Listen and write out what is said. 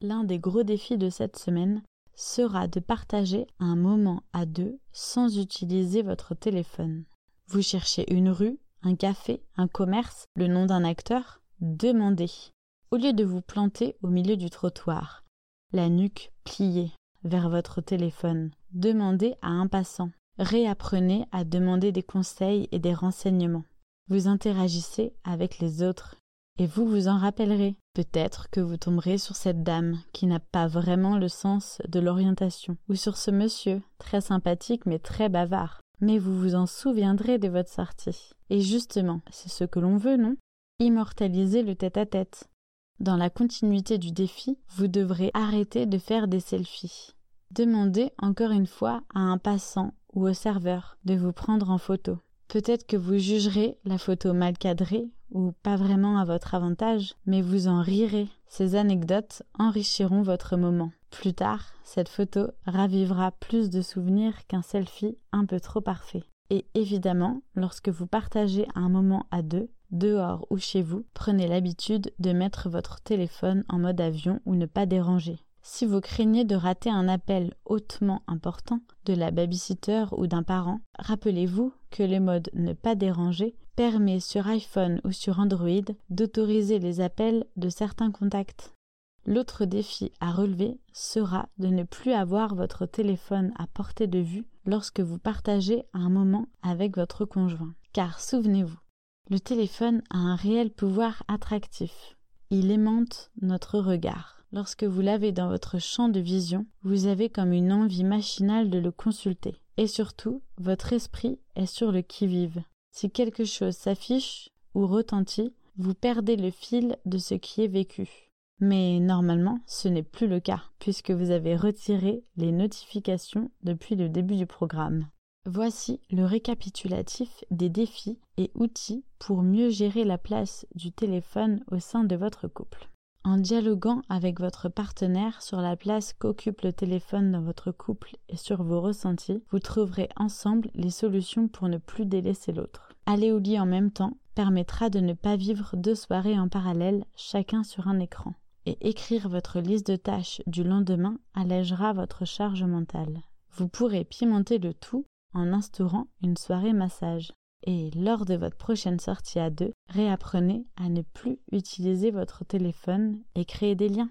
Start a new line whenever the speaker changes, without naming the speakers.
L'un des gros défis de cette semaine sera de partager un moment à deux sans utiliser votre téléphone. Vous cherchez une rue, un café, un commerce, le nom d'un acteur? Demandez. Au lieu de vous planter au milieu du trottoir, la nuque pliée vers votre téléphone, demandez à un passant. Réapprenez à demander des conseils et des renseignements. Vous interagissez avec les autres et vous vous en rappellerez. Peut-être que vous tomberez sur cette dame qui n'a pas vraiment le sens de l'orientation, ou sur ce monsieur, très sympathique mais très bavard. Mais vous vous en souviendrez de votre sortie. Et justement, c'est ce que l'on veut, non? Immortaliser le tête-à-tête. Dans la continuité du défi, vous devrez arrêter de faire des selfies. Demandez encore une fois à un passant ou au serveur de vous prendre en photo. Peut-être que vous jugerez la photo mal cadrée ou pas vraiment à votre avantage, mais vous en rirez. Ces anecdotes enrichiront votre moment. Plus tard, cette photo ravivera plus de souvenirs qu'un selfie un peu trop parfait. Et évidemment, lorsque vous partagez un moment à deux, dehors ou chez vous, prenez l'habitude de mettre votre téléphone en mode avion ou ne pas déranger. Si vous craignez de rater un appel hautement important de la babysitter ou d'un parent, rappelez-vous que le mode ne pas déranger permet sur iPhone ou sur Android d'autoriser les appels de certains contacts. L'autre défi à relever sera de ne plus avoir votre téléphone à portée de vue lorsque vous partagez un moment avec votre conjoint. Car souvenez-vous, le téléphone a un réel pouvoir attractif. Il aimante notre regard. Lorsque vous l'avez dans votre champ de vision, vous avez comme une envie machinale de le consulter. Et surtout, votre esprit est sur le qui-vive. Si quelque chose s'affiche ou retentit, vous perdez le fil de ce qui est vécu. Mais normalement, ce n'est plus le cas, puisque vous avez retiré les notifications depuis le début du programme. Voici le récapitulatif des défis et outils pour mieux gérer la place du téléphone au sein de votre couple. En dialoguant avec votre partenaire sur la place qu'occupe le téléphone dans votre couple et sur vos ressentis, vous trouverez ensemble les solutions pour ne plus délaisser l'autre. Aller au lit en même temps permettra de ne pas vivre deux soirées en parallèle, chacun sur un écran. Et écrire votre liste de tâches du lendemain allègera votre charge mentale. Vous pourrez pimenter le tout en instaurant une soirée massage. Et lors de votre prochaine sortie à deux, réapprenez à ne plus utiliser votre téléphone et créer des liens.